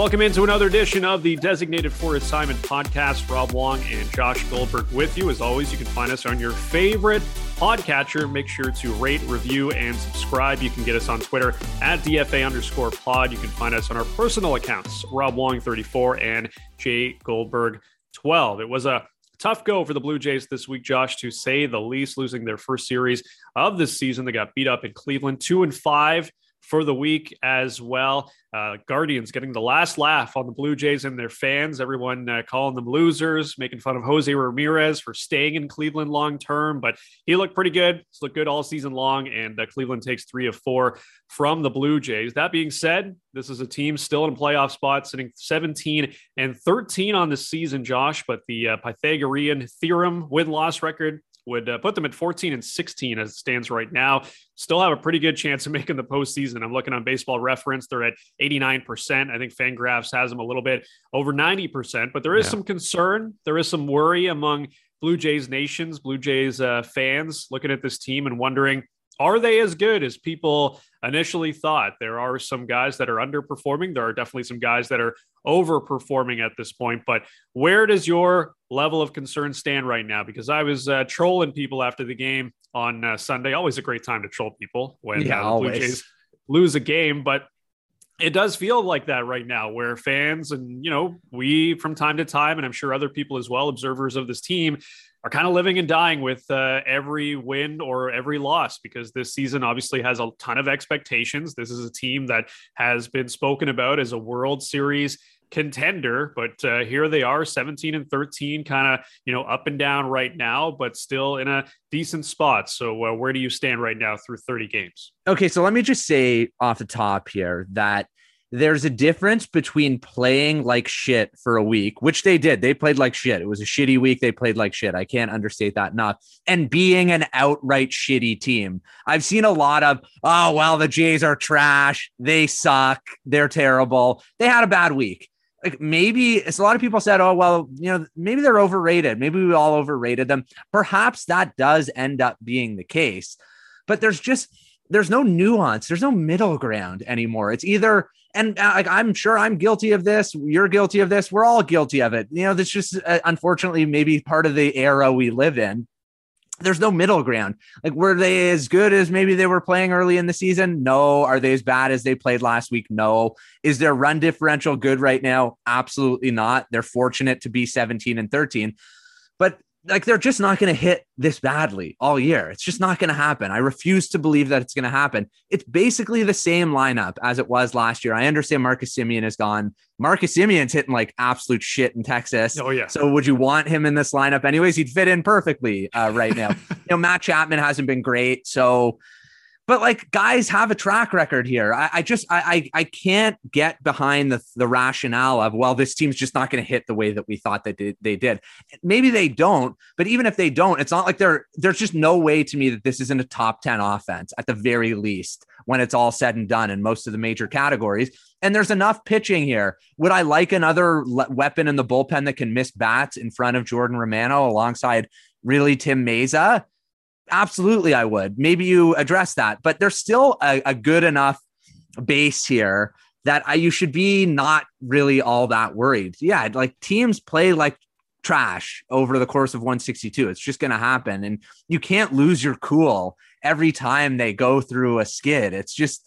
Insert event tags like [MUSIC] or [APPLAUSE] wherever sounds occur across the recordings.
Welcome into another edition of the Designated for Assignment podcast. Rob Wong and Josh Goldberg with you. As always, you can find us on your favorite podcatcher. Make sure to rate, review, and subscribe. You can get us on Twitter at DFA underscore pod. You can find us on our personal accounts, Rob Wong34 and Jay Goldberg 12. It was a tough go for the Blue Jays this week, Josh, to say the least, losing their first series of this season. They got beat up in Cleveland, two and five for the week as well. Uh, Guardians getting the last laugh on the Blue Jays and their fans. Everyone uh, calling them losers, making fun of Jose Ramirez for staying in Cleveland long term, but he looked pretty good. He's looked good all season long, and uh, Cleveland takes three of four from the Blue Jays. That being said, this is a team still in playoff spot, sitting 17 and 13 on the season, Josh. But the uh, Pythagorean theorem win loss record would uh, put them at 14 and 16 as it stands right now. Still have a pretty good chance of [LAUGHS] making the postseason. I'm looking on baseball reference. They're at 89%. I think Fangraphs has them a little bit over 90%, but there is yeah. some concern. There is some worry among Blue Jays nations, Blue Jays uh, fans looking at this team and wondering are they as good as people initially thought? There are some guys that are underperforming. There are definitely some guys that are overperforming at this point. But where does your level of concern stand right now? Because I was uh, trolling people after the game on uh, Sunday. Always a great time to troll people when yeah, uh, the Blue Jays lose a game. But it does feel like that right now where fans and you know we from time to time and i'm sure other people as well observers of this team are kind of living and dying with uh, every win or every loss because this season obviously has a ton of expectations. This is a team that has been spoken about as a World Series contender, but uh, here they are 17 and 13, kind of, you know, up and down right now, but still in a decent spot. So, uh, where do you stand right now through 30 games? Okay. So, let me just say off the top here that there's a difference between playing like shit for a week, which they did. They played like shit. It was a shitty week. They played like shit. I can't understate that enough. And being an outright shitty team. I've seen a lot of, oh, well, the Jays are trash. They suck. They're terrible. They had a bad week. Like maybe it's a lot of people said, oh, well, you know, maybe they're overrated. Maybe we all overrated them. Perhaps that does end up being the case. But there's just, there's no nuance. There's no middle ground anymore. It's either and uh, like I'm sure I'm guilty of this. You're guilty of this. We're all guilty of it. You know, that's just uh, unfortunately maybe part of the era we live in. There's no middle ground. Like, were they as good as maybe they were playing early in the season? No. Are they as bad as they played last week? No. Is their run differential good right now? Absolutely not. They're fortunate to be 17 and 13. But like they're just not going to hit this badly all year. It's just not going to happen. I refuse to believe that it's going to happen. It's basically the same lineup as it was last year. I understand Marcus Semien is gone. Marcus Semien's hitting like absolute shit in Texas. Oh yeah. So would you want him in this lineup anyways? He'd fit in perfectly uh, right now. [LAUGHS] you know, Matt Chapman hasn't been great, so but like guys have a track record here. I, I just I, I, I can't get behind the the rationale of well, this team's just not going to hit the way that we thought that they, did. Maybe they don't, but even if they don't, it's not like they're there's just no way to me that this isn't a top ten offense at the very least when it's all said and done in most of the major categories. And there's enough pitching here. Would I like another le- weapon in the bullpen that can miss bats in front of Jordan Romano alongside really Tim Mayza? Absolutely, I would. Maybe you address that, but there's still a, a good enough base here that I, you should be not really all that worried. Yeah, like teams play like trash over the course of 162. It's just going to happen. And you can't lose your cool every time they go through a skid. It's just,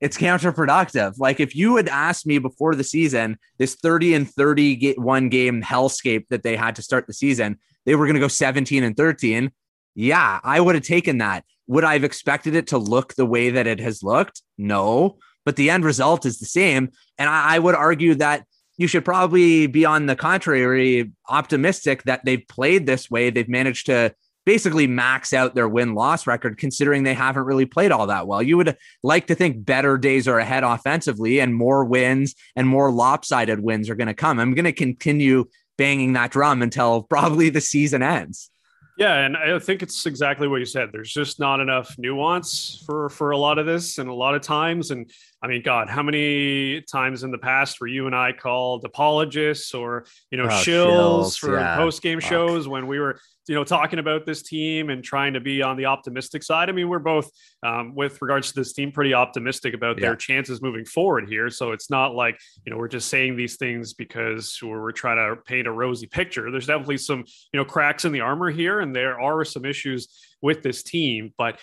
it's counterproductive. Like if you had asked me before the season, this 30 and 31 game hellscape that they had to start the season, they were going to go 17 and 13 yeah, I would have taken that. Would I have expected it to look the way that it has looked? No, but the end result is the same. And I, I would argue that you should probably be on the contrary optimistic that they've played this way. They've managed to basically max out their win loss record, considering they haven't really played all that well. You would like to think better days are ahead offensively and more wins and more lopsided wins are going to come. I'm going to continue banging that drum until probably the season ends. Yeah, and I think it's exactly what you said. There's just not enough nuance for for a lot of this, and a lot of times, and I mean, God, how many times in the past were you and I called apologists or, you know, oh, shills, for yeah. post game shows when we were, you know, talking about this team and trying to be on the optimistic side? I mean, we're both, um, with regards to this team, pretty optimistic about yeah. their chances moving forward here. So it's not like, you know, we're just saying these things because we're, we're trying to paint a rosy picture. There's definitely some, you know, cracks in the armor here, and there are some issues with this team. But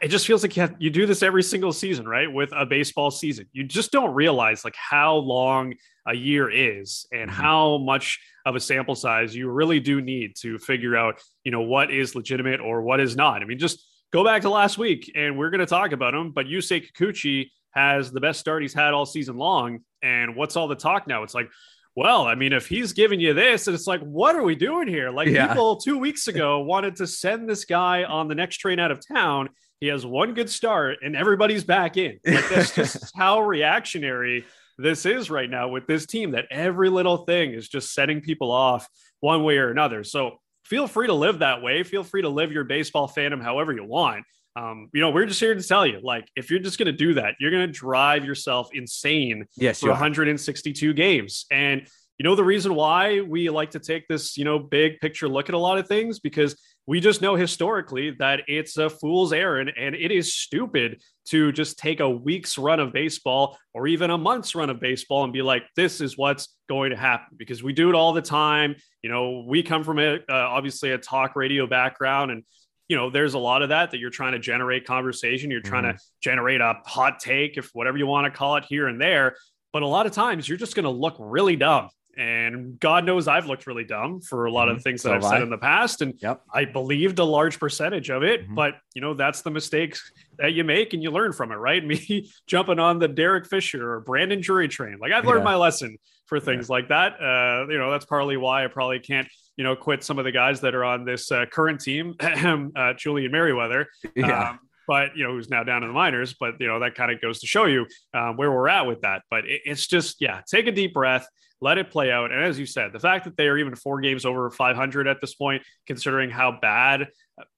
it just feels like you, have, you do this every single season, right? With a baseball season, you just don't realize like how long a year is and mm-hmm. how much of a sample size you really do need to figure out, you know, what is legitimate or what is not. I mean, just go back to last week and we're going to talk about him, but Yusei Kikuchi has the best start he's had all season long. And what's all the talk now? It's like, well, I mean, if he's giving you this, and it's like, what are we doing here? Like yeah. people two weeks ago wanted to send this guy on the next train out of town. He has one good start, and everybody's back in. Like that's [LAUGHS] just how reactionary this is right now with this team. That every little thing is just setting people off one way or another. So feel free to live that way. Feel free to live your baseball fandom however you want. Um, you know, we're just here to tell you, like, if you're just going to do that, you're going to drive yourself insane yes, for 162 games. And you know the reason why we like to take this, you know, big picture look at a lot of things because we just know historically that it's a fool's errand and it is stupid to just take a week's run of baseball or even a month's run of baseball and be like this is what's going to happen because we do it all the time you know we come from a uh, obviously a talk radio background and you know, there's a lot of that that you're trying to generate conversation. You're trying mm-hmm. to generate a hot take, if whatever you want to call it here and there. But a lot of times you're just going to look really dumb. And God knows I've looked really dumb for a lot mm-hmm. of things that so I've said in the past. And yep. I believed a large percentage of it. Mm-hmm. But, you know, that's the mistakes that you make and you learn from it, right? [LAUGHS] Me jumping on the Derek Fisher or Brandon Drury train. Like I've learned yeah. my lesson for things yeah. like that. Uh, you know, that's partly why I probably can't you know, quit some of the guys that are on this uh, current team, [CLEARS THROAT] uh, Julian Merryweather. Yeah. Um, but you know who's now down in the minors but you know that kind of goes to show you um, where we're at with that but it, it's just yeah take a deep breath let it play out. And as you said the fact that they are even four games over 500 at this point considering how bad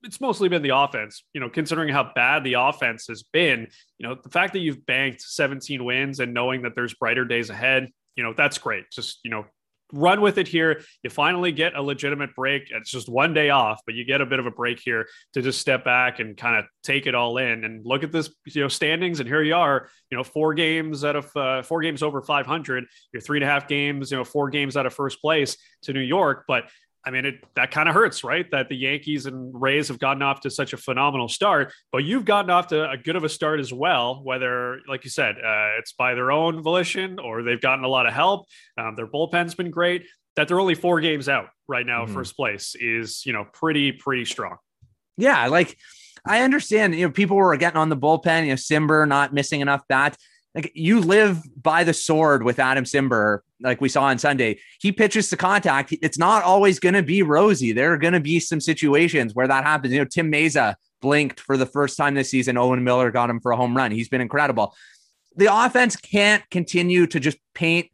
it's mostly been the offense you know considering how bad the offense has been you know the fact that you've banked 17 wins and knowing that there's brighter days ahead you know that's great. Just you know run with it here. You finally get a legitimate break. It's just one day off, but you get a bit of a break here to just step back and kind of take it all in and look at this, you know, standings. And here you are, you know, four games out of uh, four games over 500. You're three and a half games, you know, four games out of first place to New York. But I mean, it that kind of hurts, right? That the Yankees and Rays have gotten off to such a phenomenal start, but you've gotten off to a good of a start as well. Whether, like you said, uh, it's by their own volition or they've gotten a lot of help. Um, their bullpen's been great. That they're only four games out right now, mm-hmm. first place is you know pretty pretty strong. Yeah, like I understand. You know, people were getting on the bullpen. You know, Cimber not missing enough bats like you live by the sword with Adam Cimber, like we saw on Sunday. He pitches to contact. It's not always going to be rosy. There are going to be some situations where that happens. You know, Tim Mayza blinked for the first time this season. Owen Miller got him for a home run. He's been incredible. The offense can't continue to just paint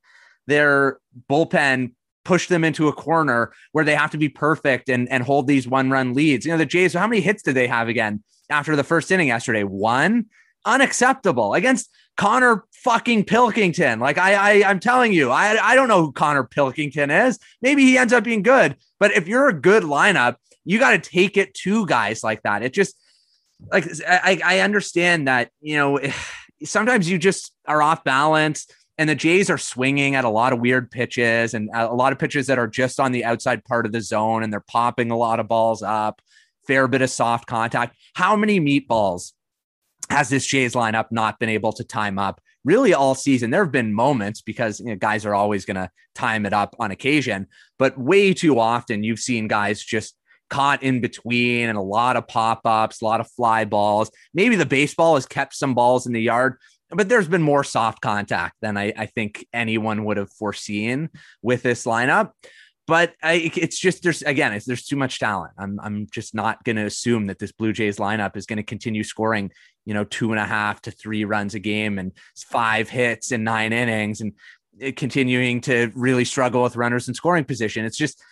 their bullpen push them into a corner where they have to be perfect and, and hold these one run leads. You know, the Jays, how many hits did they have again after the first inning yesterday? One unacceptable against Konnor fucking Pilkington. Like I, I I'm telling you, I I don't know who Konnor Pilkington is. Maybe he ends up being good, but if you're a good lineup, you got to take it to guys like that. It just like I I understand that you know [SIGHS] sometimes you just are off balance. And the Jays are swinging at a lot of weird pitches and a lot of pitches that are just on the outside part of the zone, and they're popping a lot of balls up. Fair bit of soft contact. How many meatballs has this Jays lineup not been able to time up really all season? There have been moments because you know, guys are always going to time it up on occasion, but way too often you've seen guys just caught in between and a lot of pop ups, a lot of fly balls. Maybe the baseball has kept some balls in the yard, but there's been more soft contact than I, I think anyone would have foreseen with this lineup but I, it's just there's again it's, there's too much talent. I'm I'm just not going to assume that this Blue Jays lineup is going to continue scoring you know two and a half to three runs a game and five hits in nine innings and eh, continuing to really struggle with runners in scoring position. It's just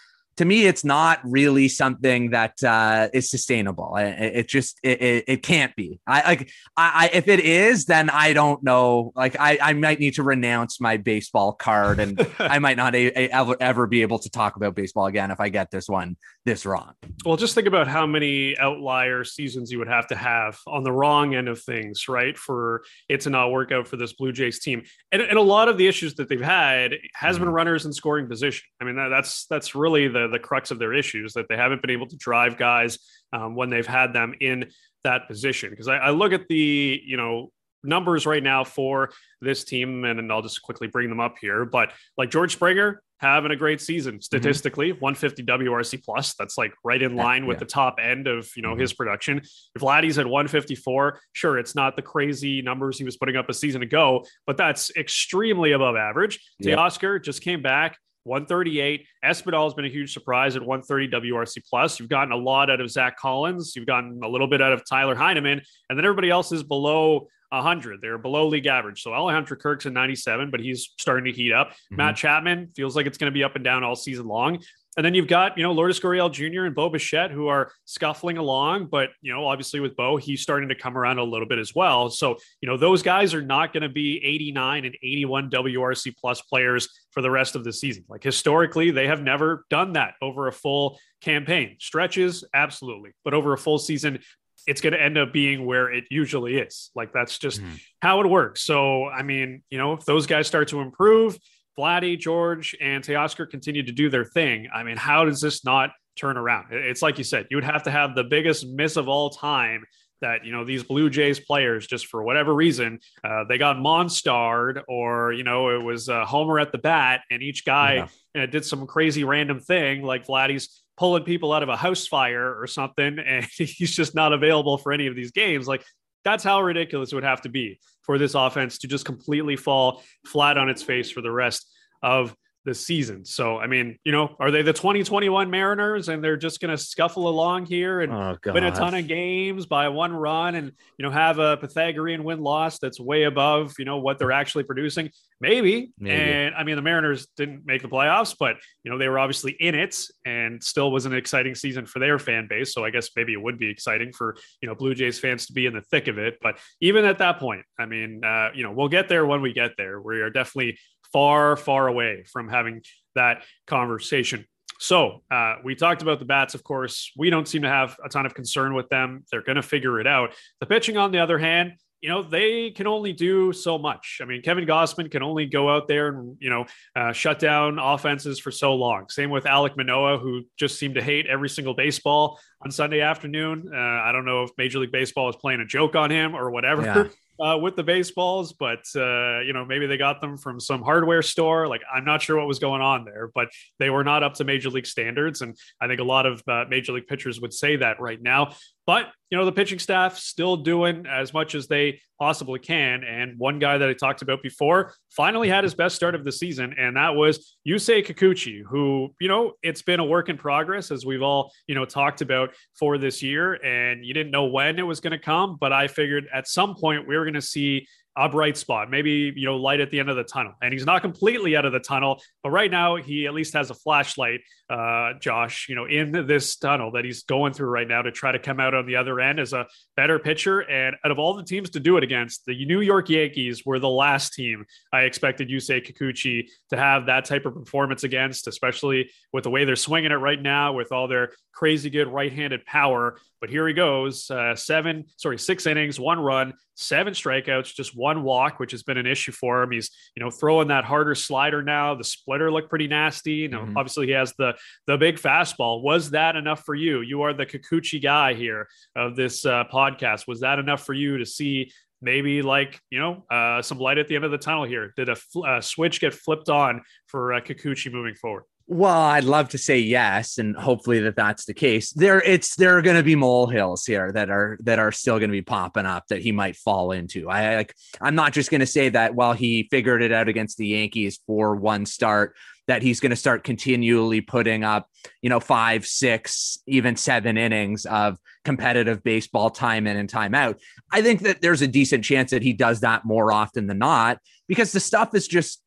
to me, it's not really something that uh, is sustainable. It, it just it, it, it, can't be. I like I, I, if it is, then I don't know. Like I, I might need to renounce my baseball card, and [LAUGHS] I might not a, a, ever ever be able to talk about baseball again if I get this one this wrong. Well, just think about how many outlier seasons you would have to have on the wrong end of things, right, for it to not work out for this Blue Jays team. And, and a lot of the issues that they've had has been mm-hmm. runners in scoring position. I mean, that, that's that's really the the crux of their issues that they haven't been able to drive guys um, when they've had them in that position. Because I, I look at the you know numbers right now for this team, and, and I'll just quickly bring them up here. But like George Springer, having a great season mm-hmm. statistically mm-hmm. 150 wrc plus that's like right in line yeah, with the top end of you know mm-hmm. his production if Vladdy's at 154 sure it's not the crazy numbers he was putting up a season ago but that's extremely above average yeah. Teoscar just came back 138. Espinal has been a huge surprise at 130 WRC plus. You've gotten a lot out of Zack Collins. You've gotten a little bit out of Tyler Heineman, and then everybody else is below 100. They're below league average. So Alejandro Kirk's in 97, but he's starting to heat up. Mm-hmm. Matt Chapman feels like it's going to be up and down all season long. And then you've got, you know, Lourdes Gurriel Jr. and Bo Bichette who are scuffling along. But, you know, obviously with Bo, he's starting to come around a little bit as well. So, you know, those guys are not going to be 89 and 81 WRC plus players for the rest of the season. Like historically, they have never done that over a full campaign. Stretches, absolutely. But over a full season, it's going to end up being where it usually is. Like that's just mm. how it works. So, I mean, you know, if those guys start to improve, Vladdy, George, and Teoscar continue to do their thing. I mean, how does this not turn around? It's like you said, you would have to have the biggest miss of all time that you know these Blue Jays players just for whatever reason uh, they got monstarred or you know it was a homer at the bat and each guy yeah. you know, did some crazy random thing like Vladdy's pulling people out of a house fire or something, [LAUGHS] and he's just not available for any of these games. Like that's how ridiculous it would have to be for this offense to just completely fall flat on its face for the rest of the season. So, I mean, you know, are they the 2021 Mariners and they're just going to scuffle along here and oh, win a ton of games by one run and, you know, have a Pythagorean win loss that's way above, you know, what they're actually producing? Maybe. Maybe. And I mean, the Mariners didn't make the playoffs, but, you know, they were obviously in it and still was an exciting season for their fan base. So I guess maybe it would be exciting for, you know, Blue Jays fans to be in the thick of it. But even at that point, I mean, uh, you know, we'll get there when we get there. We are definitely far, far away from having that conversation. So uh, we talked about the bats. Of course, we don't seem to have a ton of concern with them. They're going to figure it out. The pitching, on the other hand, you know they can only do so much. I mean, Kevin Gausman can only go out there and you know uh, shut down offenses for so long. Same with Alek Manoah, who just seemed to hate every single baseball on Sunday afternoon. Uh, I don't know if Major League Baseball is playing a joke on him or whatever. Yeah uh, with the baseballs, but uh, you know maybe they got them from some hardware store. Like I'm not sure what was going on there, but they were not up to major league standards, and I think a lot of uh, major league pitchers would say that right now. But you know the pitching staff still doing as much as they possibly can. And one guy that I talked about before finally had his best start of the season, and that was Yusei Kikuchi, who you know it's been a work in progress as we've all you know talked about for this year, and you didn't know when it was going to come, but I figured at some point we were going to see a bright spot, maybe you know light at the end of the tunnel. And he's not completely out of the tunnel, but right now he at least has a flashlight, uh, Josh, you know, in this tunnel that he's going through right now to try to come out on the other end as a better pitcher. And out of all the teams to do it against, the New York Yankees were the last team I expected Yusei Kikuchi to have that type of performance against, especially with the way they're swinging it right now with all their crazy good right-handed power. But here he goes, uh, seven, sorry, six innings, one run, seven strikeouts, just one walk, which has been an issue for him. He's, you know, throwing that harder slider now. The splitter looked pretty nasty. You know, mm-hmm. obviously he has the the big fastball. Was that enough for you? You are the Kikuchi guy here of this uh, podcast. Was that enough for you to see maybe like you know uh, some light at the end of the tunnel here? Did a fl- uh, switch get flipped on for uh, Kikuchi moving forward? Well, I'd love to say yes, and hopefully that that's the case. There, it's there are going to be molehills here that are that are still going to be popping up that he might fall into. I like. I'm not just going to say that while he figured it out against the Yankees for one start, that he's going to start continually putting up, you know, five, six, even seven innings of competitive baseball time in and time out. I think that there's a decent chance that he does that more often than not because the stuff is just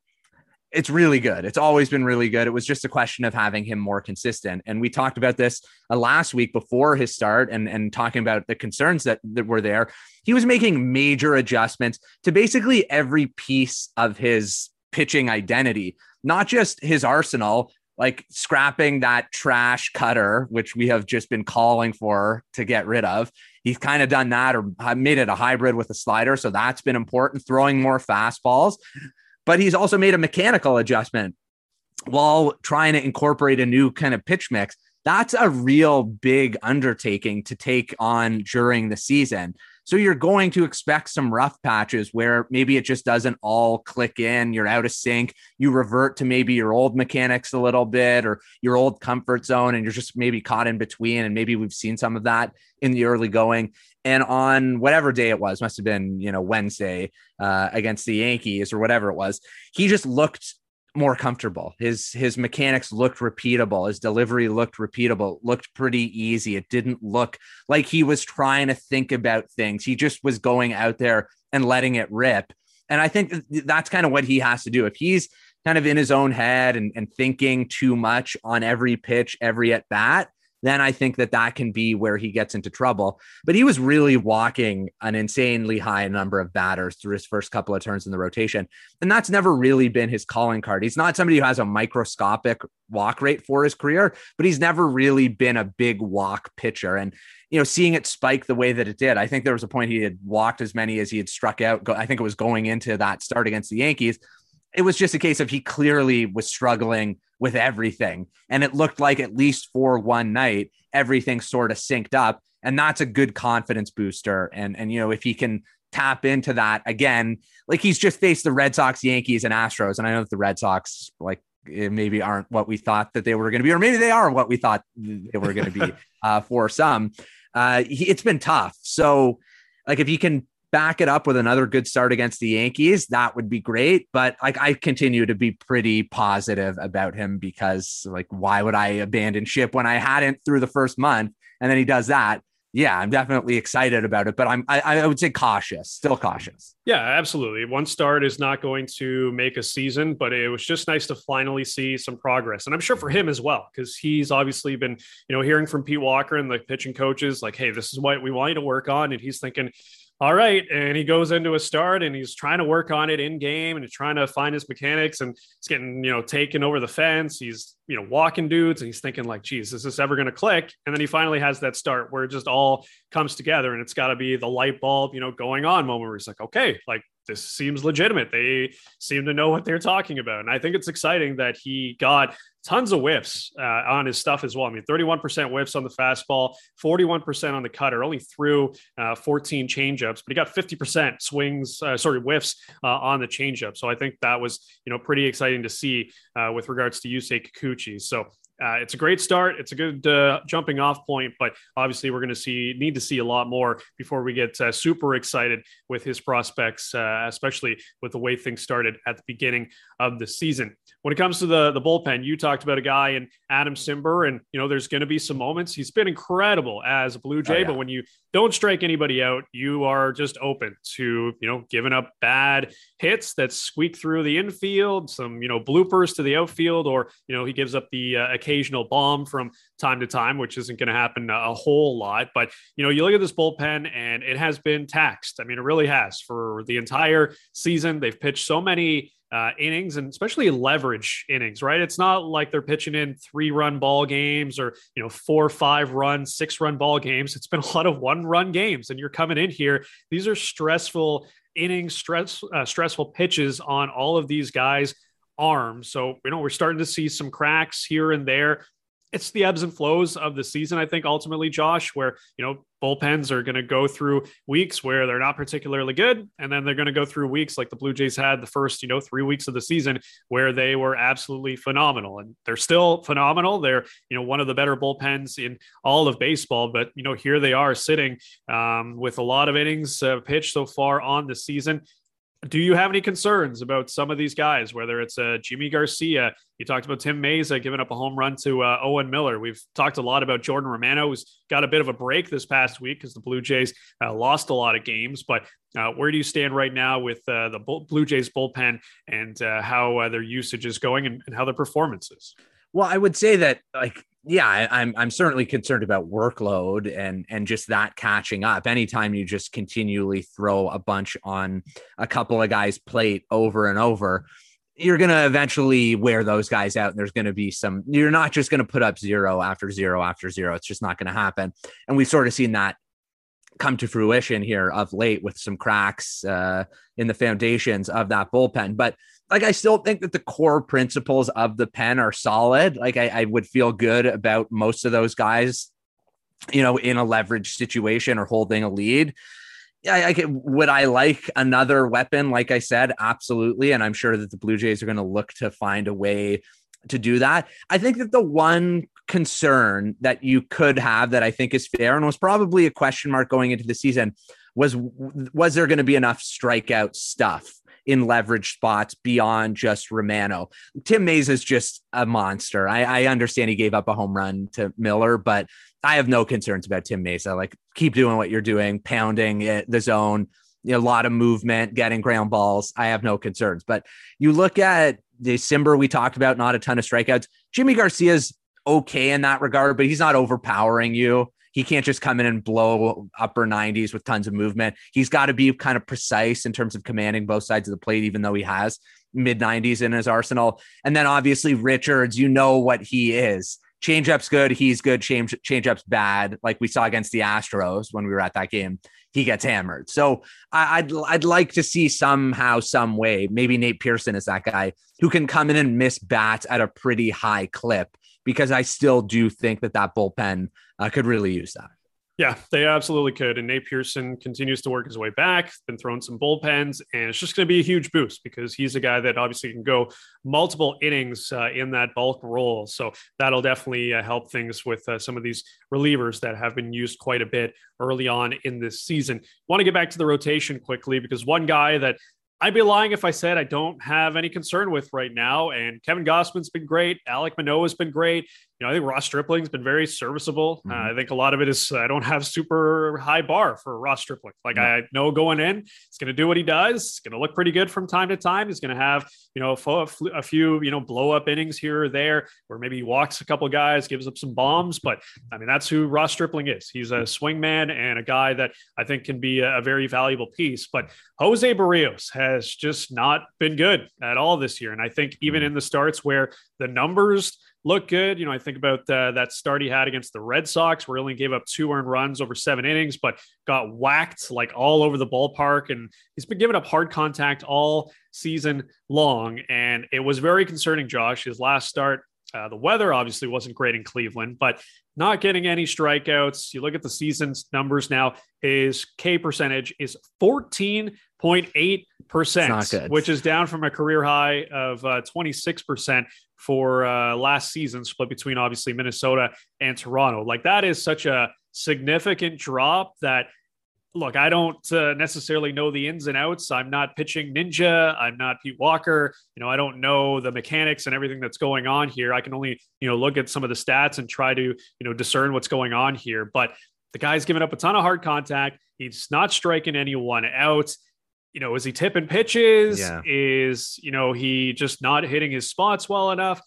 it's really good. It's always been really good. It was just a question of having him more consistent. And we talked about this uh, last week before his start and, and talking about the concerns that, that were there. He was making major adjustments to basically every piece of his pitching identity, not just his arsenal, like scrapping that trash cutter, which we have just been calling for to get rid of. He's kind of done that or made it a hybrid with a slider. So that's been important, throwing more fastballs but he's also made a mechanical adjustment while trying to incorporate a new kind of pitch mix. That's a real big undertaking to take on during the season. So you're going to expect some rough patches where maybe it just doesn't all click in. You're out of sync. You revert to maybe your old mechanics a little bit or your old comfort zone, and you're just maybe caught in between. And maybe we've seen some of that in the early going. And on whatever day it was, must have been, you know, Wednesday uh, against the Yankees or whatever it was, he just looked more comfortable. His his mechanics looked repeatable. His delivery looked repeatable. Looked pretty easy. It didn't look like he was trying to think about things. He just was going out there and letting it rip. And I think that's kind of what he has to do. If he's kind of in his own head and, and thinking too much on every pitch, every at bat, then I think that that can be where he gets into trouble. But he was really walking an insanely high number of batters through his first couple of turns in the rotation. And that's never really been his calling card. He's not somebody who has a microscopic walk rate for his career, but he's never really been a big walk pitcher. And, you know, seeing it spike the way that it did, I think there was a point he had walked as many as he had struck out. I think it was going into that start against the Yankees it was just a case of he clearly was struggling with everything. And it looked like at least for one night, everything sort of synced up. And that's a good confidence booster. And, and, you know, if he can tap into that again, like he's just faced the Red Sox, Yankees, and Astros. And I know that the Red Sox, like, eh, maybe aren't what we thought that they were going to be, or maybe they are what we thought they were going to be [LAUGHS] uh, for some. Uh, he, it's been tough. So, like, if he can back it up with another good start against the Yankees, that would be great. But like I continue to be pretty positive about him because like why would I abandon ship when I hadn't through the first month? And then he does that. Yeah, I'm definitely excited about it, but I'm I, I would say cautious, still cautious. Yeah, absolutely. One start is not going to make a season, but it was just nice to finally see some progress. And I'm sure for him as well, because he's obviously been, you know, hearing from Pete Walker and the pitching coaches, like, hey, this is what we want you to work on. And he's thinking, all right. And he goes into a start and he's trying to work on it in game and he's trying to find his mechanics and he's getting, you know, taken over the fence. He's, you know, walking dudes and he's thinking like, geez, is this ever going to click? And then he finally has that start where it just all comes together and it's got to be the light bulb, you know, going on moment where he's like, okay, like this seems legitimate. They seem to know what they're talking about. And I think it's exciting that he got tons of whiffs uh, on his stuff as well. I mean, 31% whiffs on the fastball, 41% on the cutter, only threw uh, 14 changeups, but he got 50% swings, uh, sorry, whiffs uh, on the changeup. So I think that was, you know, pretty exciting to see uh, with regards to Yusei Kikuchi. So uh, it's a great start. It's a good uh, jumping off point, but obviously we're going to see need to see a lot more before we get uh, super excited with his prospects, uh, especially with the way things started at the beginning of the season. When it comes to the the bullpen, you talked about a guy in Adam Cimber. and you know there's going to be some moments. He's been incredible as a Blue Jay, oh, yeah. but when you don't strike anybody out, you are just open to you know giving up bad hits that squeak through the infield, some you know bloopers to the outfield, or you know he gives up the uh, occasional bomb from time to time, which isn't going to happen a whole lot. But you know you look at this bullpen, and it has been taxed. I mean, it really has for the entire season. They've pitched so many uh, innings and especially leverage innings, right? It's not like they're pitching in three run ball games or, you know, four, five run, six run ball games. It's been a lot of one run games. And you're coming in here. These are stressful innings, stress, uh, stressful pitches on all of these guys' arms. So, you know, we're starting to see some cracks here and there it's the ebbs and flows of the season, I think, ultimately, Josh, where, you know, bullpens are going to go through weeks where they're not particularly good. And then they're going to go through weeks like the Blue Jays had the first, you know, three weeks of the season where they were absolutely phenomenal. And they're still phenomenal. They're, you know, one of the better bullpens in all of baseball. But, you know, here they are sitting um, with a lot of innings uh, pitched so far on the season do you have any concerns about some of these guys, whether it's uh, Yimi Garcia? You talked about Tim Mayza giving up a home run to uh, Owen Miller. We've talked a lot about Jordan Romano, who's got a bit of a break this past week because the Blue Jays uh, lost a lot of games. But uh, where do you stand right now with uh, the Blue Jays bullpen and uh, how their usage is going and, and how their performance is? Well, I would say that like yeah, I, am I'm, I'm certainly concerned about workload and and just that catching up. Anytime you just continually throw a bunch on a couple of guys' plate over and over, you're to eventually wear those guys out. And there's to be some. You're not just to put up zero after zero after zero. It's just not to happen. And we've sort of seen that come to fruition here of late with some cracks uh, in the foundations of that bullpen. But like I still think that the core principles of the pen are solid. Like I, I would feel good about most of those guys, you know, in a leverage situation or holding a lead. Yeah, I, I, would I like another weapon? Like I said, absolutely. And I'm sure that the Blue Jays are going to look to find a way to do that. I think that the one concern that you could have that I think is fair and was probably a question mark going into the season was was there going to be enough strikeout stuff in leverage spots beyond just Romano. Tim Mayza is just a monster. I, I understand he gave up a home run to Miller, but I have no concerns about Tim Mayza. Like, keep doing what you're doing, pounding it, the zone, a lot of movement, getting ground balls. I have no concerns. But you look at the Cimber we talked about, not a ton of strikeouts. Yimi Garcia's okay in that regard, but he's not overpowering you. He can't just come in and blow upper 90s with tons of movement. He's got to be kind of precise in terms of commanding both sides of the plate, even though he has mid 90s in his arsenal. And then obviously Richards, you know what he is. Changeup's good, he's good. Change changeup's bad, like we saw against the Astros when we were at that game. He gets hammered. So I, I'd I'd like to see somehow, some way, maybe Nate Pearson is that guy who can come in and miss bats at a pretty high clip because I still do think that that bullpen uh, could really use that. Yeah, they absolutely could. And Nate Pearson continues to work his way back, been throwing some bullpens, and it's just going to be a huge boost because he's a guy that obviously can go multiple innings uh, in that bulk role. So that'll definitely uh, help things with uh, some of these relievers that have been used quite a bit early on in this season. Want to get back to the rotation quickly because one guy that I'd be lying if I said I don't have any concern with right now. And Kevin Gausman's been great. Alek Manoah's been great you know, I think Ross Stripling's been very serviceable. Uh, mm-hmm. Uh, I think a lot of it is I don't have super high bar for Ross Stripling. Like I know going in, he's going to do what he does. It's going to look pretty good from time to time. He's going to have you know a, few you know blow up innings here or there, where maybe he walks a couple guys, gives up some bombs. But I mean, that's who Ross Stripling is. He's a swing man and a guy that I think can be a, a very valuable piece. But Jose Berrios has just not been good at all this year, and I think even mm-hmm. in the starts where the numbers look good. You know, I think about uh, that start he had against the Red Sox, where he only gave up two earned runs over seven innings, but got whacked like all over the ballpark. And he's been giving up hard contact all season long. And it was very concerning, Josh. His last start, uh, the weather obviously wasn't great in Cleveland, but not getting any strikeouts. You look at the season's numbers now, his K percentage is 14.8%, which is down from a career high of uh, 26% for uh, last season, split between obviously Minnesota and Toronto. Like that is such a significant drop that look, I don't uh, necessarily know the ins and outs. I'm not pitching ninja. I'm not Pete Walker. You know, I don't know the mechanics and everything that's going on here. I can only, you know, look at some of the stats and try to, you know, discern what's going on here. But the guy's giving up a ton of hard contact. He's not striking anyone out you know, is he tipping pitches? Yeah. Is, you know, he just not hitting his spots well enough?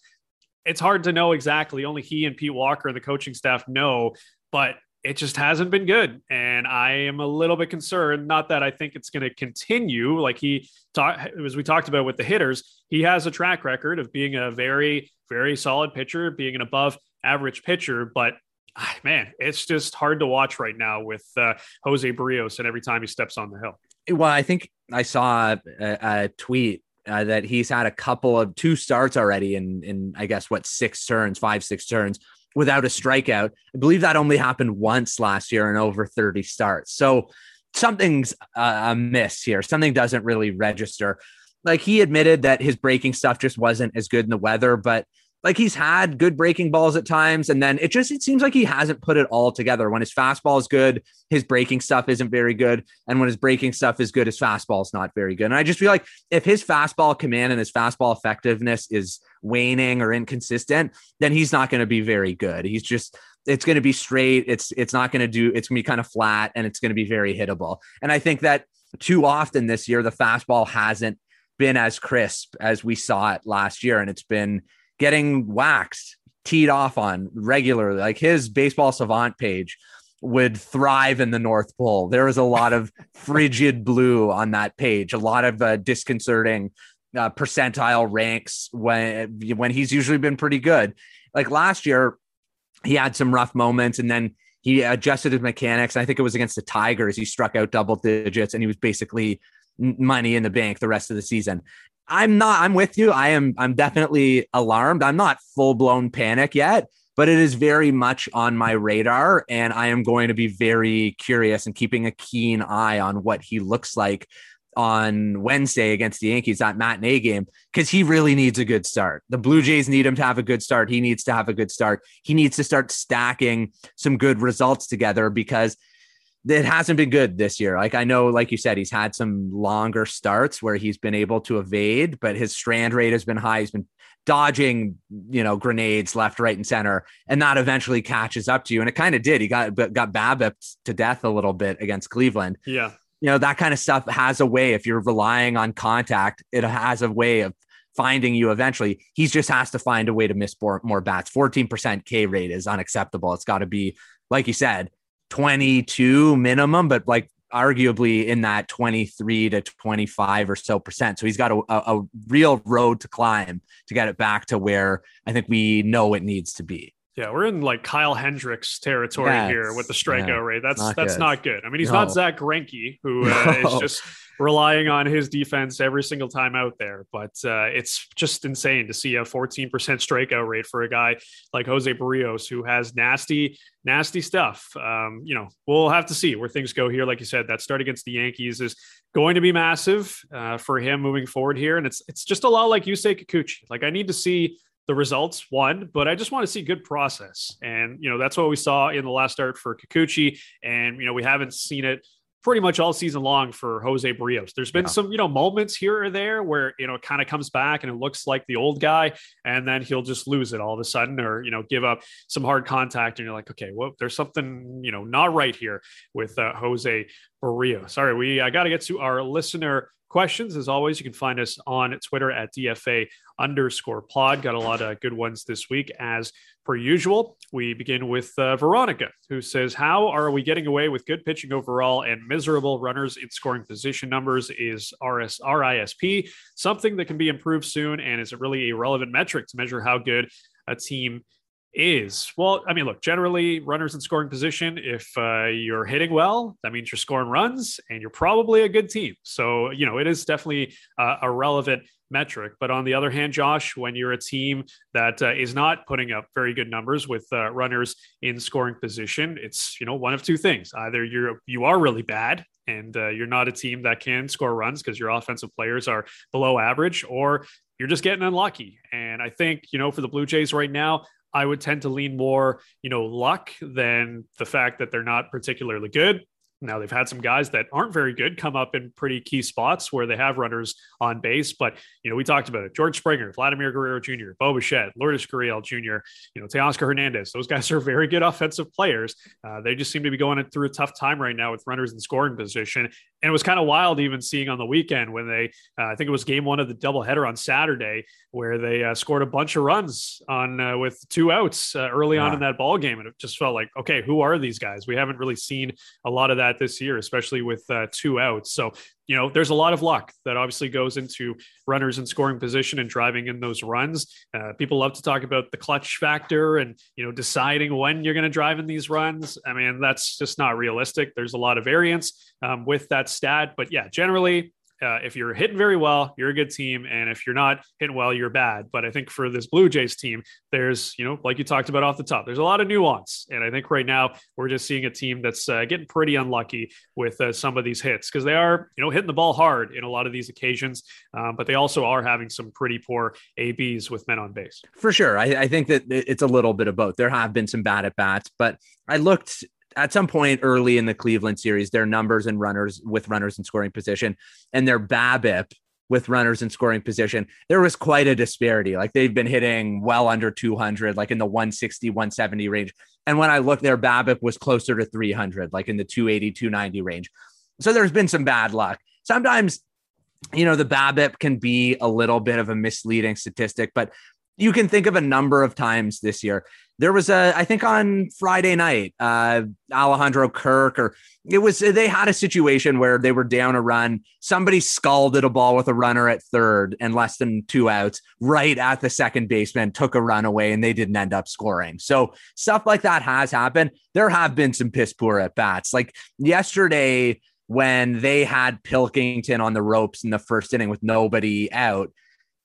It's hard to know exactly. Only he and Pete Walker and the coaching staff know, but it just hasn't been good. And I am a little bit concerned. Not that I think it's going to continue. Like he talked, as we talked about with the hitters, he has a track record of being a very, very solid pitcher, being an above average pitcher. But ah, man, it's just hard to watch right now with uh, Jose Berrios and every time he steps on the hill. Well, I think I saw a, a tweet uh, that he's had a couple of two starts already in in I guess what six turns, five six turns without a strikeout. I believe that only happened once last year in over 30 starts. So something's uh, amiss here. Something doesn't really register. Like he admitted that his breaking stuff just wasn't as good in the weather, but like he's had good breaking balls at times and then it just it seems like he hasn't put it all together when his fastball is good his breaking stuff isn't very good and when his breaking stuff is good his fastball is not very good and i just feel like if his fastball command and his fastball effectiveness is waning or inconsistent then he's not going to be very good he's just it's going to be straight it's it's not going to do it's going to be kind of flat and it's going to be very hittable and i think that too often this year the fastball hasn't been as crisp as we saw it last year and it's been getting waxed, teed off on regularly. Like his baseball savant page would thrive in the North Pole. There was a lot of frigid blue on that page, a lot of uh, disconcerting uh, percentile ranks when when he's usually been pretty good. Like last year, he had some rough moments, and then he adjusted his mechanics. I think it was against the Tigers. He struck out double digits, and he was basically money in the bank the rest of the season. I'm not, I'm with you. I am, I'm definitely alarmed. I'm not full blown panic yet, but it is very much on my radar. And I am going to be very curious and keeping a keen eye on what he looks like on Wednesday against the Yankees, that matinee game, because he really needs a good start. The Blue Jays need him to have a good start. He needs to have a good start. He needs to start stacking some good results together because it hasn't been good this year. Like I know, like you said, he's had some longer starts where he's been able to evade, but his strand rate has been high. He's been dodging, you know, grenades left, right, and center, and that eventually catches up to you. And it kind of did. He got got BABIP to death a little bit against Cleveland. Yeah, you know that kind of stuff has a way. If you're relying on contact, it has a way of finding you eventually. He just has to find a way to miss more, more bats. 14% K rate is unacceptable. It's got to be, like you said, 22 minimum, but like arguably in that 23 to 25 or so percent. So he's got a, a, a, real road to climb to get it back to where I think we know it needs to be. Yeah, we're in like Kyle Hendricks territory yes, here with the strikeout yeah, rate. That's not that's good. not good. I mean, he's no. not Zack Greinke, who uh, no. is [LAUGHS] just relying on his defense every single time out there. But uh, it's just insane to see a 14% strikeout rate for a guy like Jose Berrios, who has nasty, nasty stuff. Um, you know, we'll have to see where things go here. Like you said, that start against the Yankees is going to be massive uh, for him moving forward here. And it's it's just a lot like you say, Kikuchi. Like I need to see the results one, but I just want to see good process. And, you know, that's what we saw in the last start for Kikuchi. And, you know, we haven't seen it pretty much all season long for Jose Berrios. There's been yeah. some, you know, moments here or there where, you know, it kind of comes back and it looks like the old guy, and then he'll just lose it all of a sudden or, you know, give up some hard contact. And you're like, okay, well, there's something, you know, not right here with uh, Jose Berrios. Sorry, we I got to get to our listener questions. As always, you can find us on Twitter at DFA underscore pod. Got a lot of good ones this week, as per usual. We begin with uh, Veronica, who says, How are we getting away with good pitching overall and miserable runners in scoring position numbers? Is RS, RISP something that can be improved soon? And is it really a relevant metric to measure how good a team is well i mean look generally runners in scoring position if uh, you're hitting well that means you're scoring runs and you're probably a good team. So you know it is definitely uh, a relevant metric. But on the other hand josh when you're a team that uh, is not putting up very good numbers with uh, runners in scoring position it's you know one of two things. Either you're you are really bad and uh, you're not a team that can score runs because your offensive players are below average or you're just getting unlucky. And I think, you know, for the Blue Jays right now, I would tend to lean more, you know, luck than the fact that they're not particularly good. Now they've had some guys that aren't very good come up in pretty key spots where they have runners on base. But you know, we talked about it: George Springer, Vladimir Guerrero Jr., Bo Bichette, Lourdes Gurriel Jr., you know, Teoscar Hernandez. Those guys are very good [LAUGHS] offensive players. Uh, they just seem to be going through a tough time right now with runners in scoring position. And it was kind of wild even seeing on the weekend when they, uh, I think it was game one of the doubleheader on Saturday, where they uh, scored a bunch of runs on uh, with two outs uh, early yeah. on in that ball game, and it just felt like, okay, who are these guys? We haven't really seen a lot of that this year, especially with uh, two outs. So you know, there's a lot of luck that obviously goes into runners in scoring position and driving in those runs. Uh, people love to talk about the clutch factor and, you know, deciding when you're going to drive in these runs. I mean, that's just not realistic. There's a lot of variance um, with that stat. But yeah, generally, uh, if you're hitting very well, you're a good team, and if you're not hitting well, you're bad. But I think for this Blue Jays team, there's you know, like you talked about off the top, there's a lot of nuance, and I think right now we're just seeing a team that's uh, getting pretty unlucky with uh, some of these hits because they are you know hitting the ball hard in a lot of these occasions, um, but they also are having some pretty poor ABs with men on base. For sure, I, I think that it's a little bit of both. There have been some bad at bats, but I looked at some point early in the Cleveland series, their numbers and runners with runners in scoring position and their BABIP with runners in scoring position, there was quite a disparity. Like they've been hitting well under 200, like in the 160, 170 range. And when I looked, their BABIP was closer to 300, like in the 280, 290 range. So there's been some bad luck. Sometimes, you know, the BABIP can be a little bit of a misleading statistic, but you can think of a number of times this year. There was a i think on friday night uh alejandro kirk or it was they had a situation where they were down a run. Somebody scalded a ball with a runner at third and less than two outs right at the second baseman took a run away and they didn't end up scoring. So stuff like that has happened. There have been some piss poor at bats. Like yesterday when they had pilkington on the ropes in the first inning with nobody out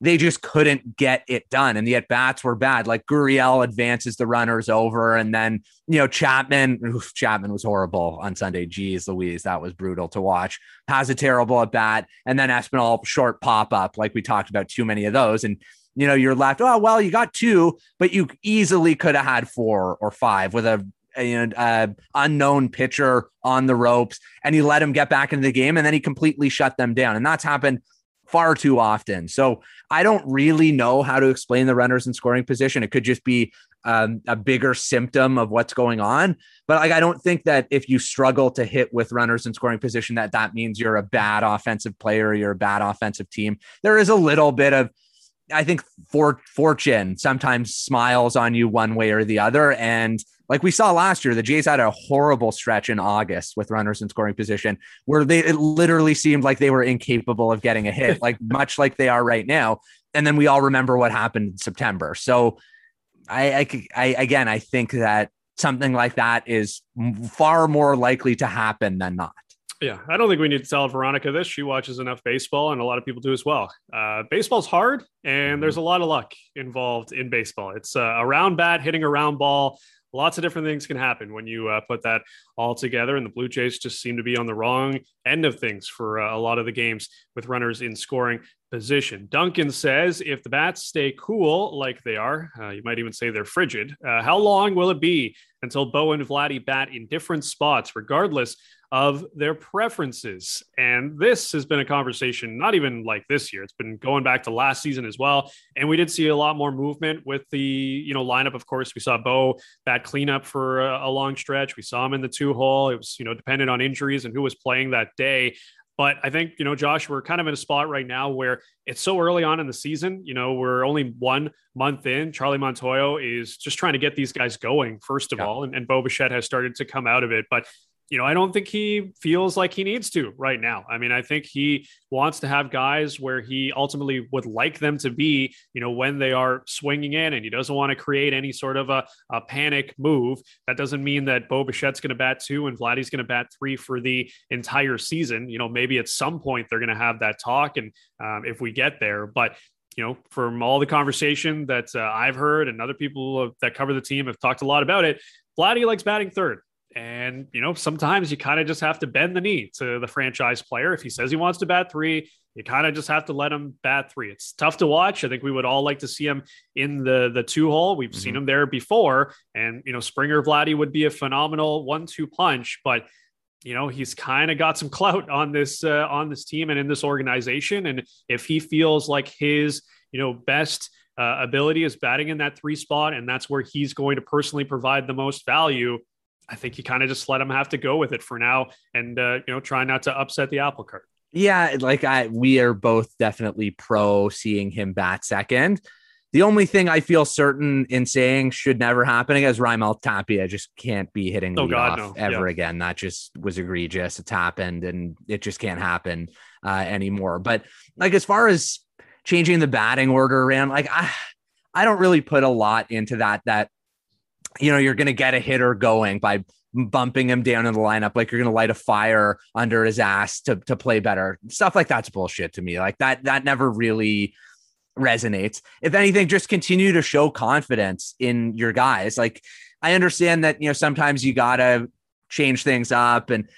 they just couldn't get it done. And the at bats were bad. Like Gurriel advances the runners over. And then, you know, Chapman, oof, Chapman was horrible on Sunday. Geez, Louise, that was brutal to watch. Has a terrible at bat. And then Espinal short pop up, like we talked about, too many of those. And, you know, you're left, oh, well, you got two, but you easily could have had four or five with a a, a, uh, unknown pitcher on the ropes and he let him get back into the game and then he completely shut them down. And that's happened far too often. So I don't really know how to explain the runners in scoring position. It could just be um, a bigger symptom of what's going on. But like, I don't think that if you struggle to hit with runners in scoring position, that that means you're a bad offensive player, or you're a bad offensive team. There is a little bit of, I think, for fortune sometimes smiles on you one way or the other, and like we saw last year, the Jays had a horrible stretch in August with runners in scoring position where they it literally seemed like they were incapable of getting a hit, like [LAUGHS] much like they are right now. And then we all remember what happened in September. So I, I, I again, I think that something like that is far more likely to happen than not. Yeah, I don't think we need to tell Veronica this. She watches enough baseball, and a lot of people do as well. Uh, baseball's hard, and there's a lot of luck involved in baseball. It's uh, a round bat hitting a round ball lots of different things can happen when you uh, put that all together. And the Blue Jays just seem to be on the wrong end of things for uh, a lot of the games with runners in scoring position. Duncan says if the bats stay cool like they are, uh, you might even say they're frigid, uh, how long will it be until Bo and Vladdy bat in different spots, regardless of their preferences. And this has been a conversation, not even like this year, it's been going back to last season as well. And we did see a lot more movement with the, you know, lineup. Of course, we saw Bo bat cleanup for a, a long stretch. We saw him in the two hole. It was, you know, dependent on injuries and who was playing that day. But I think, you know, Josh, we're kind of in a spot right now where it's so early on in the season. You know, we're only one month in. Charlie Montoyo is just trying to get these guys going, first of yeah. all. And, and Bo Bichette has started to come out of it. But you know, I don't think he feels like he needs to right now. I mean, I think he wants to have guys where he ultimately would like them to be, you know, when they are swinging in, and he doesn't want to create any sort of a, a panic move. That doesn't mean that Bo Bichette's going to bat two and Vladdy's going to bat three for the entire season. You know, maybe at some point they're going to have that talk, and um, if we get there, but you know, from all the conversation that uh, I've heard and other people that cover the team have talked a lot about it, Vladdy likes batting third. And, you know, sometimes you kind of just have to bend the knee to the franchise player. If he says he wants to bat three, you kind of just have to let him bat three. It's tough to watch. I think we would all like to see him in the the two hole. We've mm-hmm. seen him there before. And, you know, Springer Vladdy would be a phenomenal one two punch. But, you know, he's kind of got some [LAUGHS] clout on this uh, on this team and in this organization. And if he feels like his, you know, best uh, ability is batting in that three spot, and that's where he's going to personally provide the most value I think you kind of just let them have to go with it for now and, uh, you know, try not to upset the apple cart. Yeah. Like I, we are both definitely pro seeing him bat second. The only thing I feel certain in saying should never happen is Raimel Tapia just can't be hitting oh, God, off no. ever yeah. again. That just was egregious. It's happened and it just can't happen uh, anymore. But like as far as changing the batting order around, like I, I don't really put a lot into that. That you know, you're going to get a hitter going by bumping him down in the lineup like you're going to light a fire under his ass to to play better. Stuff like that's bullshit to me. Like that that never really resonates. If anything, just continue to show confidence in your guys. Like I understand that you know sometimes you gotta change things up and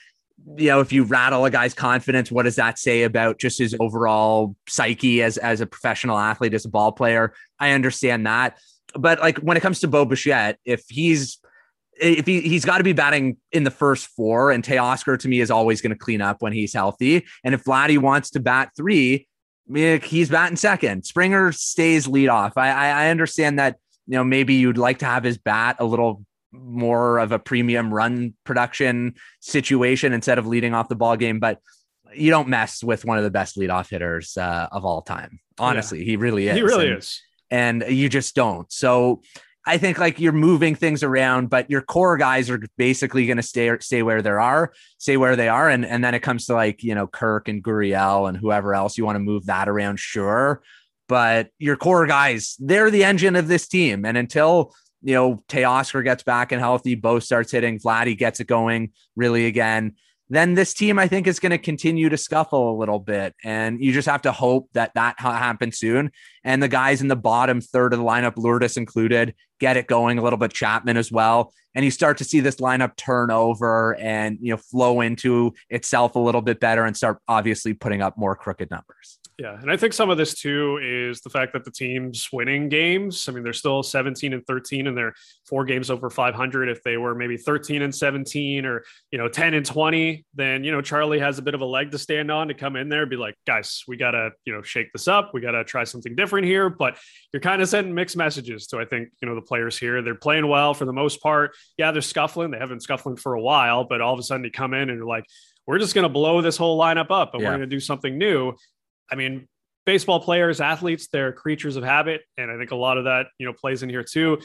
you know if you rattle a guy's confidence what does that say about just his overall psyche as as a professional athlete as a ball player i understand that but like when it comes to Bo Bichette, if he's if he he's got to be batting in the first four, and Teoscar to me is always going to clean up when he's healthy. And if Vladdy wants to bat three, he's batting second. Springer stays lead off. I, I I understand that you know maybe you'd like to have his bat a little more of a premium run production situation instead of leading off the ball game, but you don't mess with one of the best leadoff hitters uh, of all time. Honestly, yeah. he really is. He really and, is and you just don't. So I think like you're moving things around, but your core guys are basically going to stay stay where they are, stay where they are, and and then it comes to like you know Kirk and Gurriel and whoever else you want to move that around, sure. But your core guys, they're the engine of this team, and until you know Teoscar gets back and healthy, Bo starts hitting, Vladdy gets it going really again then this team, I think, is going to continue to scuffle a little bit. And you just have to hope that that happens soon. And the guys in the bottom third of the lineup, Lourdes included, get it going a little bit, Chapman as well. And you start to see this lineup turn over and, you know, flow into itself a little bit better and start obviously putting up more crooked numbers. Yeah, and I think some of this too is the fact that the team's winning games. I mean, they're still 17 and 13 and they're four games over 500. If they were maybe 13 and 17 or, you know, 10 and 20, then, you know, Charlie has a bit of a leg to stand on to come in there and be like, guys, we got to, you know, shake this up. We got to try something different here. But you're kind of sending mixed messages to, I think, you know, the players here. They're playing well for the most part. Yeah, they're scuffling. They haven't been scuffling for a while, but all of a sudden you come in and you're like, we're just going to blow this whole lineup up and yeah. we're going to do something new. I mean, baseball players, athletes, they're creatures of habit. And I think a lot of that, you know, plays in here too.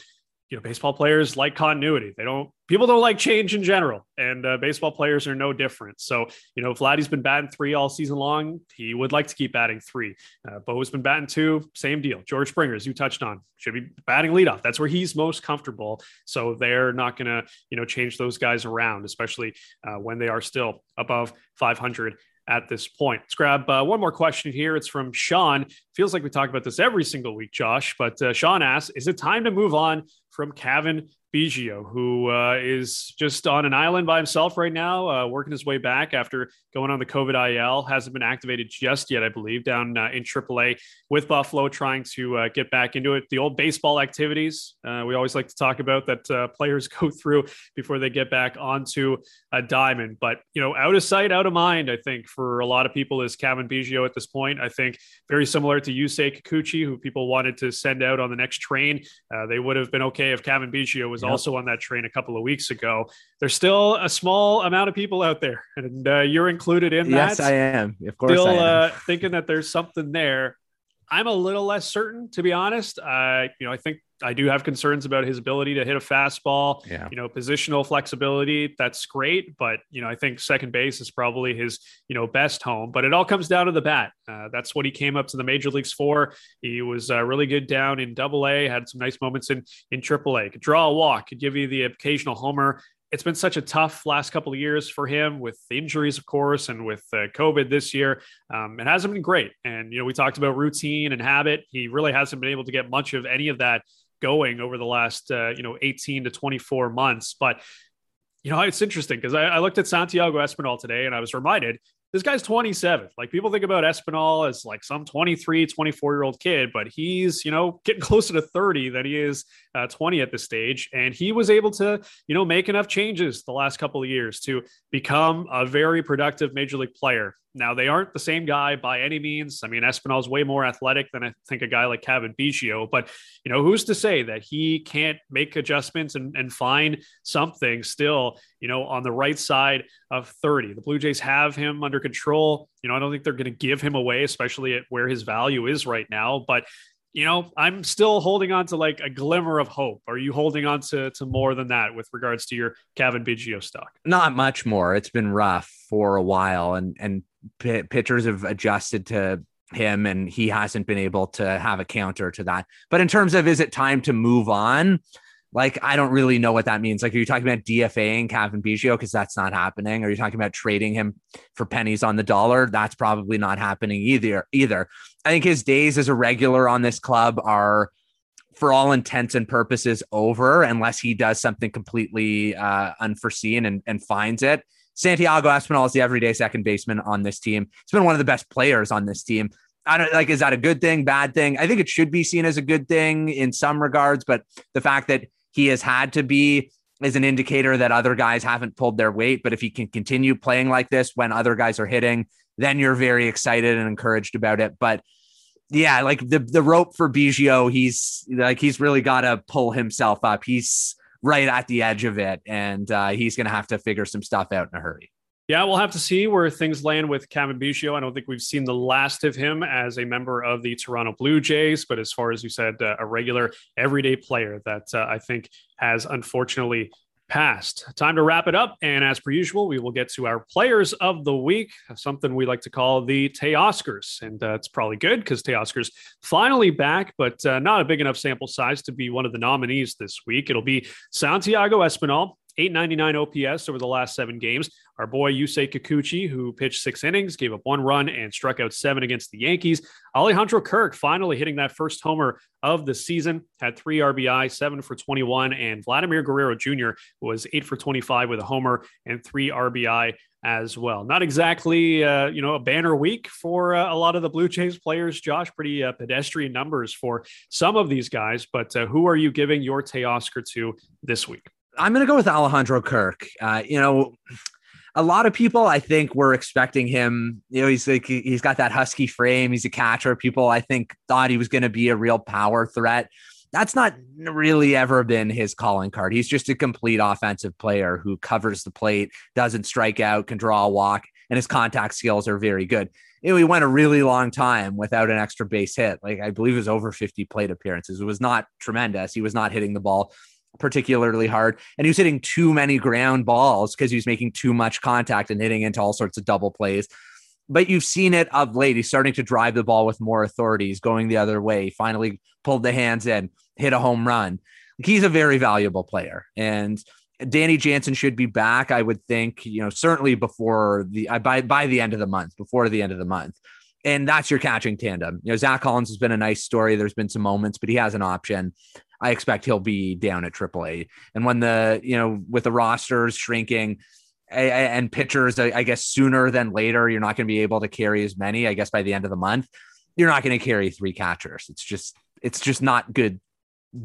You know, baseball players like continuity. They don't, people don't like change in general. And uh, baseball players are no different. So, you know, Vladdy's been batting three all season long. He would like to keep batting three. Uh, Bo's been batting two, same deal. George Springer, as you touched on, should be batting leadoff. That's where he's most comfortable. So they're not going to, you know, change those guys around, especially uh, when they are still above 500 at this point. Let's grab uh, one more question here. It's from Sean. Feels like we talk about this every single week, Josh, but uh, Sean asks Is it time to move on from Cavan Biggio, who uh, is just on an island by himself right now, uh, working his way back after going on the COVID IL. Hasn't been activated just yet, I believe, down uh, in AAA with Buffalo, trying to uh, get back into it. The old baseball activities uh, we always like to talk about that uh, players [LAUGHS] go through before they get back onto a diamond. But, you know, out of sight, out of mind, I think, for a lot of people is Cavan Biggio at this point. I think very similar to Yusei Kikuchi, who people wanted to send out on the next train. they would have been okay if Cavan Biggio was was yep. also on that train a couple of weeks ago. There's still a small amount of people out there, [LAUGHS] and uh, you're included in that. Yes, I am. Of course, still uh, thinking that there's something there. I'm a little less certain, to be honest. Uh, you know, I think I do have concerns about his ability to hit a fastball. Yeah. You know, positional flexibility, that's great. But, you know, I think second base is probably his, you know, best home. But it all comes down to the bat. Uh, that's what he came up to the major leagues for. He was uh, really good down in double A, had some nice moments in, in triple A, could draw a walk, could give you the occasional homer it's been such a tough last couple of years for him with injuries, of course, and with uh, COVID this year. Um, it hasn't been great. And, you know, we talked about routine and habit. He really hasn't been able to get much of any of that going over the last uh, you know 18 to 24 months. But you know it's interesting because I, I, looked at Santiago Espinal today and I was reminded this guy's 27. Like people think about Espinal as like some 23, 24 year old kid, but he's, you know, getting [LAUGHS] closer to 30 than he is uh, 20 at this stage. And he was able to, you know, make enough changes the last couple of years to become a very productive major league player. Now, they aren't the same guy by any means. I mean, Espinal is way more athletic than I think a guy like Cavan Biggio, but, you know, who's to say that he can't make adjustments and, and find something still, you know, on the right side of 30? The Blue Jays have him under control. You know, I don't think they're going to give him away, especially at where his value is right now, but you know, I'm still holding on to like a glimmer of hope. Are you holding on to, to more than that with regards to your Cavan Biggio stock? Not much more. It's been rough for a while, and and p- pitchers have adjusted to him, and he hasn't been able to have a counter to that. But in terms of is it time to move on? like I don't really know what that means. Like, are you talking about DFAing Cavan Biggio because that's not happening? Are you talking about trading him for pennies on the dollar? That's probably not happening either. Either I think his days as a regular on this club are, for all intents and purposes, over unless he does something completely uh, unforeseen and, and finds it. Santiago Espinal is the everyday second baseman on this team. He's been one of the best players on this team. I don't like, is that a good thing, bad thing? I think it should be seen as a good thing in some regards, but the fact that he has had to be is an indicator that other guys haven't pulled their weight. But if he can continue playing like this when other guys are hitting, then you're very excited and encouraged about it. But yeah, like the the rope for Biggio, he's like he's really got to pull himself up. He's right at the edge of it, and uh, he's going to have to figure some stuff out in a hurry. Yeah, we'll have to see where things land with Cavan Biggio. I don't think we've seen the last of him as a member of the Toronto Blue Jays, but as far as you said, uh, a regular everyday player that uh, I think has unfortunately passed. Time to wrap it up. And as per usual, we will get to our players of the week, something we like to call the Teoscars. And uh, it's probably good because Tay Teoscars finally back, but uh, not a big enough sample size to be one of the nominees this week. It'll be Santiago Espinal, 899 OPS over the last seven games. Our boy Yusei Kikuchi, who pitched six innings, gave up one run and struck out seven against the Yankees. Alejandro Kirk finally hitting that first homer of the season, had three RBI, seven for 21. And Vladimir Guerrero Jr. was eight for 25 with a homer and three RBI as well. Not exactly, uh, you know, a banner week for uh, a lot of the Blue Jays players, Josh. Pretty uh, pedestrian numbers for some of these guys. But uh, who are you giving your Teoscar to this week? I'm going to go with Alejandro Kirk. Uh, you know, a lot of people, I think, were expecting him. You know, he's like he's got that husky frame. He's a catcher. People, I think, thought he was going to be a real power threat. That's not really ever been his calling card. He's just a complete offensive player who covers the plate, doesn't strike out, can draw a walk, and his contact skills are very good. You know, he went a really long time without an extra base hit. Like I believe it was over 50 plate appearances. It was not tremendous. He was not hitting the ball particularly hard. And he was hitting too many ground balls because he was making too much contact and hitting into all sorts of double plays. But you've seen it of late. He's starting to drive the ball with more authority. He's going the other way. He finally pulled the hands in, hit a home run. He's a very valuable player. And Danny Jansen should be back, I would think, you know, certainly before the uh, by by the end of the month, before the end of the month. And that's your catching tandem. You know, Zack Collins has been a nice story. There's been some moments, but he has an option. I expect he'll be down at AAA. And when the, you know, with the rosters shrinking and pitchers, I guess sooner than later, you're not going to be able to carry as many, I guess by the end of the month, you're not going to carry three catchers. It's just, it's just not good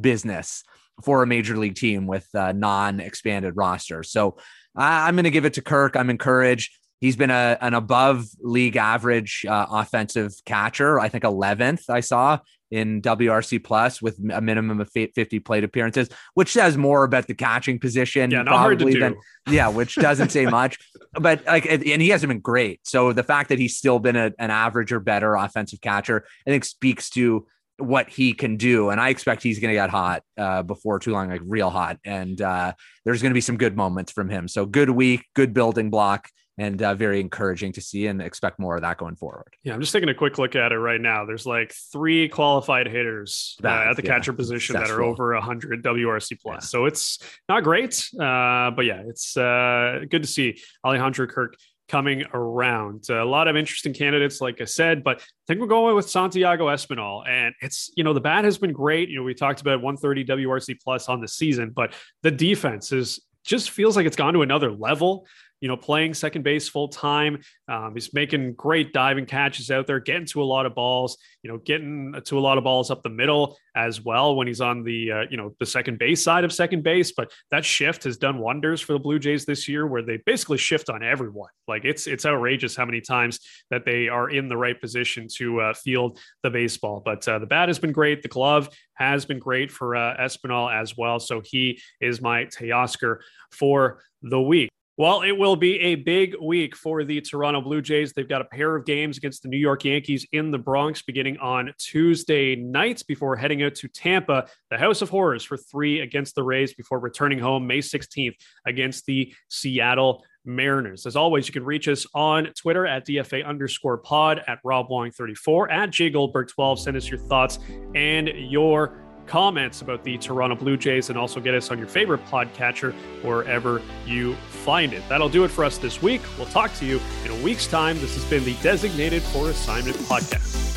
business for a major league team with a non expanded roster. So I'm going to give it to Kirk. I'm encouraged. He's been a, an above league average uh, offensive catcher. I think 11th I saw in WRC plus with a minimum of 50 plate appearances, which says more about the catching position. Yeah, not hard to do. Than, [LAUGHS] yeah, which doesn't say much, but like, and he hasn't been great. So the fact that he's still been a, an average or better offensive catcher, I think speaks to what he can do. And I expect he's going to get hot uh, before too long, like real hot. And uh, there's going to be some good moments from him. So good week, good building block and uh, very encouraging to see and expect more of that going forward. Yeah, I'm just taking a quick look at it right now. There's like three qualified hitters uh, at the yeah, catcher position that are over 100 WRC plus. Yeah. So it's not great, uh, but yeah, it's uh, good to see Alejandro Kirk coming around. a lot of interesting candidates, like I said, but I think we're going with Santiago Espinal. And it's, you know, the bat has been great. You know, we talked about 130 WRC plus on the season, but the defense is just feels like it's gone to another level you know, playing second base full time. Um, he's making great diving catches out there, getting to a lot of balls, you know, getting to a lot of balls up the middle as well when he's on the, uh, you know, the second base side of second base. But that shift has done wonders for the Blue Jays this year where they basically shift on everyone. Like it's, it's outrageous how many times that they are in the right position to uh, field the baseball. But uh, the bat has been great. The glove has been great for uh, Espinal as well. So he is my Teoscar for the week. Well, it will be a big week for the Toronto Blue Jays. They've got a pair of games against the New York Yankees in the Bronx beginning on Tuesday nights before heading out to Tampa, the House of Horrors, for three against the Rays before returning home May 16th against the Seattle Mariners. As always, you can reach us on Twitter at DFA underscore pod, at Rob Wong 34, at J Goldberg 12. Send us your thoughts and your comments about the Toronto Blue Jays and also get us on your favorite podcatcher wherever you find it. That'll do it for us this week. We'll talk to you in a week's time. This has been the Designated for Assignment podcast.